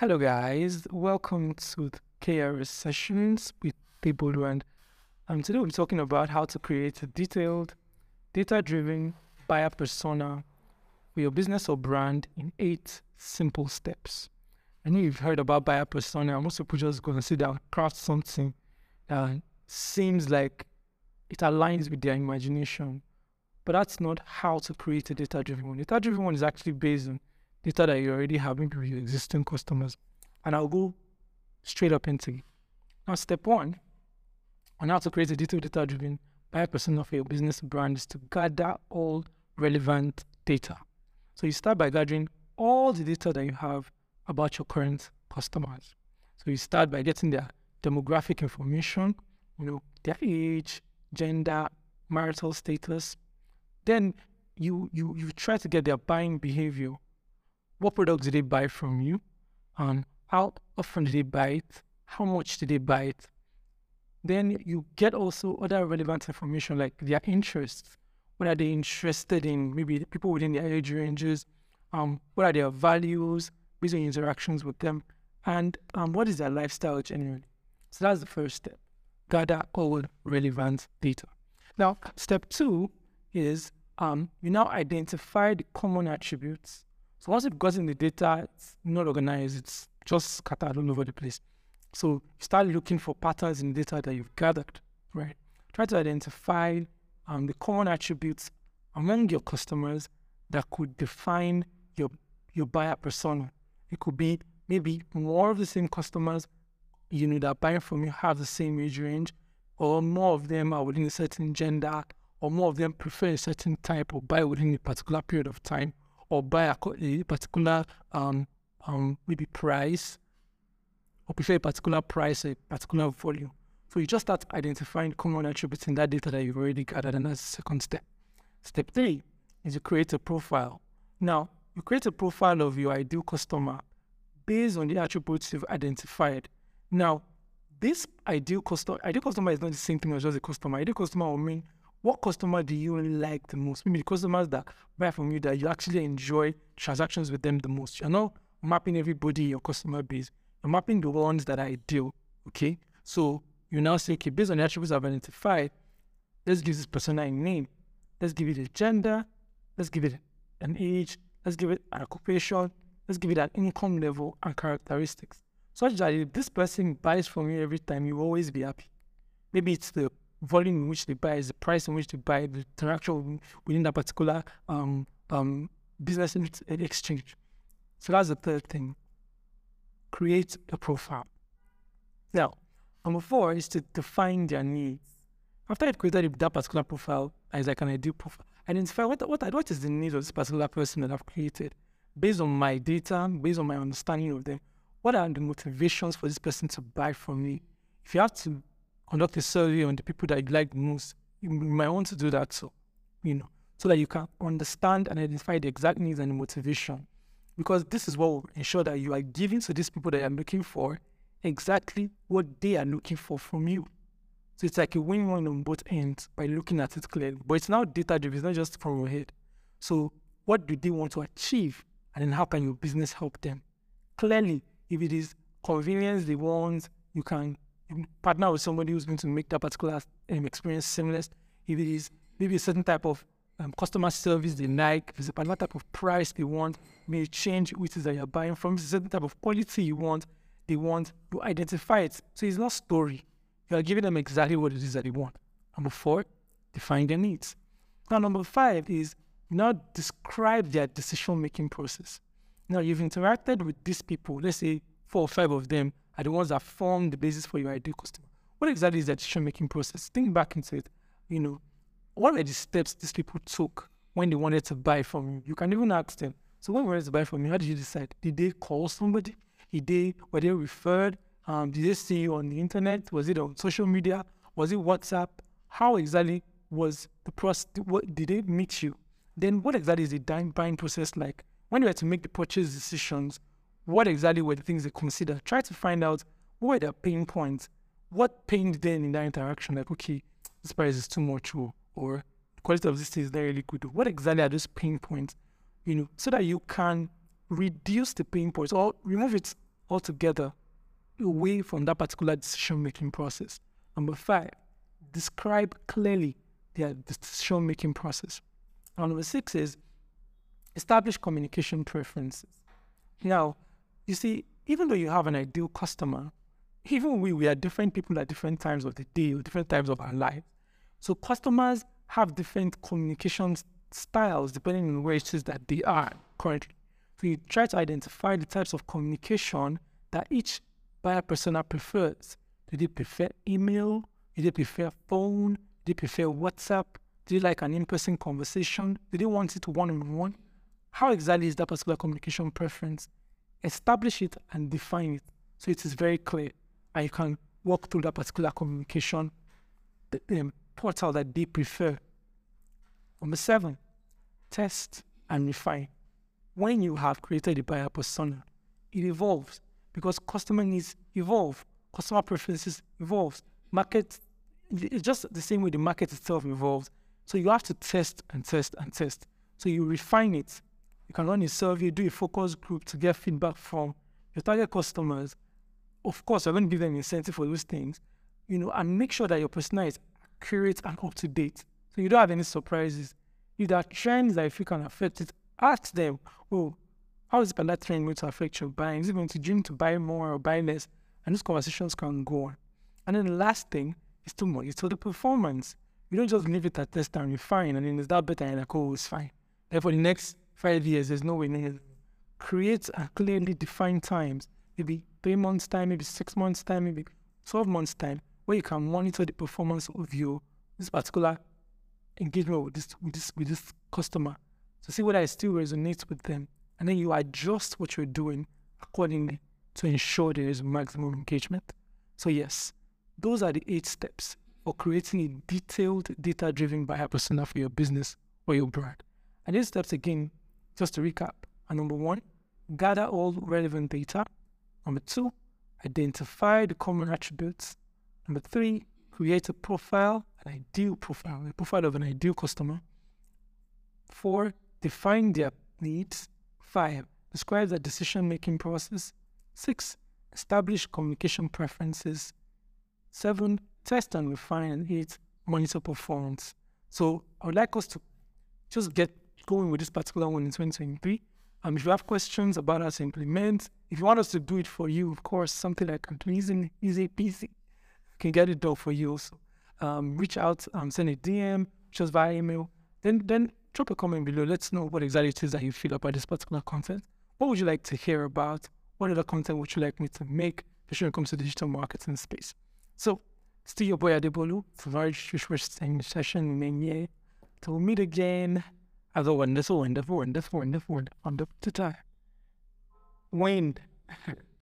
Hello, guys. Welcome to KRS sessions with Debolu. And um, today we're talking about how to create a detailed, data driven buyer persona for your business or brand in eight simple steps. I know you've heard about buyer persona. Most people just to sit down, craft something that seems like it aligns with their imagination. But that's not how to create a data driven one. Data driven one is actually based on data that you already have maybe with your existing customers. And I'll go straight up into it. Now, step one on how to create a detailed data driven buyer persona for your business brand is to gather all relevant data. So you start by gathering all the data that you have about your current customers. So you start by getting their demographic information, you know, their age, gender, marital status. Then you you you try to get their buying behavior. What products did they buy from you? And how often did they buy it? How much did they buy it? Then you get also other relevant information like their interests. What are they interested in? Maybe people within their age ranges. Um, what are their values based on interactions with them? And um, what is their lifestyle generally? So that's the first step. Gather all relevant data. Now, step two is um, you now identify the common attributes. So once you've gotten the data, it's not organized, it's just scattered all over the place. So start looking for patterns in data that you've gathered, right? Try to identify um, the common attributes among your customers that could define your your buyer persona. It could be maybe more of the same customers, you know, that buying from you have the same age range, or more of them are within a certain gender, or more of them prefer a certain type or buy within a particular period of time, or buy a, a particular um, um, maybe price, or prefer a particular price, a particular volume. So you just start identifying common attributes in that data that you've already gathered, and that's the second step. Step three is you create a profile. Now, you create a profile of your ideal customer based on the attributes you've identified. Now, this ideal customer, ideal customer is not the same thing as just a customer. Ideal customer will mean what customer do you like the most? Maybe the customers that buy from you that you actually enjoy transactions with them the most. You're not mapping everybody your customer base. You're mapping the ones that are ideal. Okay. So you now say, okay, based on the attributes I've identified, let's give this persona a name. Let's give it a gender. Let's give it an age. Let's give it an occupation. Let's give it an income level and characteristics. Such that if this person buys from you every time, you will always be happy. Maybe it's the volume in which they buy, is the price in which they buy, the interaction within that particular um, um, business exchange. So that's the third thing. Create a profile. Now, number four is to define their needs. After I've created that particular profile as like an ideal profile, identify what, what, what is the need of this particular person that I've created. Based on my data, based on my understanding of them, what are the motivations for this person to buy from me? If you have to conduct a survey on the people that you like most, you might want to do that so, you know, so that you can understand and identify the exact needs and motivation. Because this is what will ensure that you are giving to these people that you are looking for exactly what they are looking for from you. So it's like a win-win on both ends by looking at it clearly. But it's now data-driven, it's not just from your head. So what do they want to achieve? And then how can your business help them? Clearly, if it is convenience they want, you can partner with somebody who's going to make that particular um, experience seamless. If it is maybe a certain type of um, customer service they like, if it's a particular type of price they want, may change which is that you're buying from, it's a certain type of quality you want, they want, to identify it. So it's not story. You are giving them exactly what it is that they want. Number four, define their needs. Now, number five is now describe their decision making process. Now, you've interacted with these people, let's say four or five of them are the ones that form the basis for your ideal customer. What exactly is their decision making process? Think back into it. You know, what were the steps these people took when they wanted to buy from you? You can even ask them. So, when they wanted to buy from you, how did you decide? Did they call somebody? Did they, were they referred? Um, did they see you on the internet? Was it on social media? Was it WhatsApp? How exactly was the process? What, did they meet you? Then, what exactly is the buying process like? When you had to make the purchase decisions, what exactly were the things they considered? Try to find out what were their pain points. What pained them in that interaction? Like, okay, this price is too much, or, or the quality of this thing is not really good. Oh. What exactly are those pain points? You know, so that you can reduce the pain points or remove it altogether away from that particular decision making process. Number five, describe clearly their decision making process. And number six is establish communication preferences. Now, you see, even though you have an ideal customer, even we, we are different people at different times of the day or different times of our life. So customers have different communication styles depending on where it is that they are currently. So you try to identify the types of communication that each buyer persona prefers. Do they prefer email? Do they prefer phone? Do they prefer WhatsApp? Do they like an in-person conversation? Do they want it to one-on-one? How exactly is that particular communication preference? Establish it and define it so it is very clear and you can walk through that particular communication the, the um, portal that they prefer. Number seven, test and refine. When you have created a buyer persona, it evolves because customer needs evolve, customer preferences evolve, market it's just the same way the market itself evolves. So you have to test and test and test. So you refine it. You can run a survey, do a focus group to get feedback from your target customers. Of course, you're going to give them incentive for those things, you know, and make sure that your persona is accurate and up to date. So you don't have any surprises. If there are trends that if you can affect it, ask them, oh, how is that trend going to affect your buying? Is it going to dream to buy more or buy less? And those conversations can go on. And then the last thing is to monitor the performance. You don't just leave it at test and refine and then is that better and like, oh, it's fine. Then for the next five years, there's no way. Create a clearly defined times, maybe three months' time, maybe six months' time, maybe 12 months' time, where you can monitor the performance of your this particular engagement with this with this with this customer to see whether it still resonates with them. And then you adjust what you're doing accordingly to ensure there is maximum engagement. So yes, those are the eight steps for creating a detailed data-driven buyer persona for your business or your brand. And these steps again, just to recap, number one, gather all relevant data. Number two, identify the common attributes. Number three, create a profile, an ideal profile, a profile of an ideal customer. Four, define their needs. Five, describe the decision making process. Six, establish communication preferences. Seven, test and refine. And eight, monitor performance. So I would like us to just get going with this particular one in 2023. Um, if you have questions about us to implement, if you want us to do it for you, of course, something like easy, easy peasy, can get it done for you also. Um, reach out, um, send a DM, just via email. Then, then drop a comment below. Let's know what exactly it is that you feel about this particular content. What would you like to hear about? What other content would you like me to make, especially when it comes to digital marketing space? So, still your boy Adebolu. It's a very session. Till we meet again. Have a wonderful, wonderful, wonderful, wonderful, wonderful time. Wind.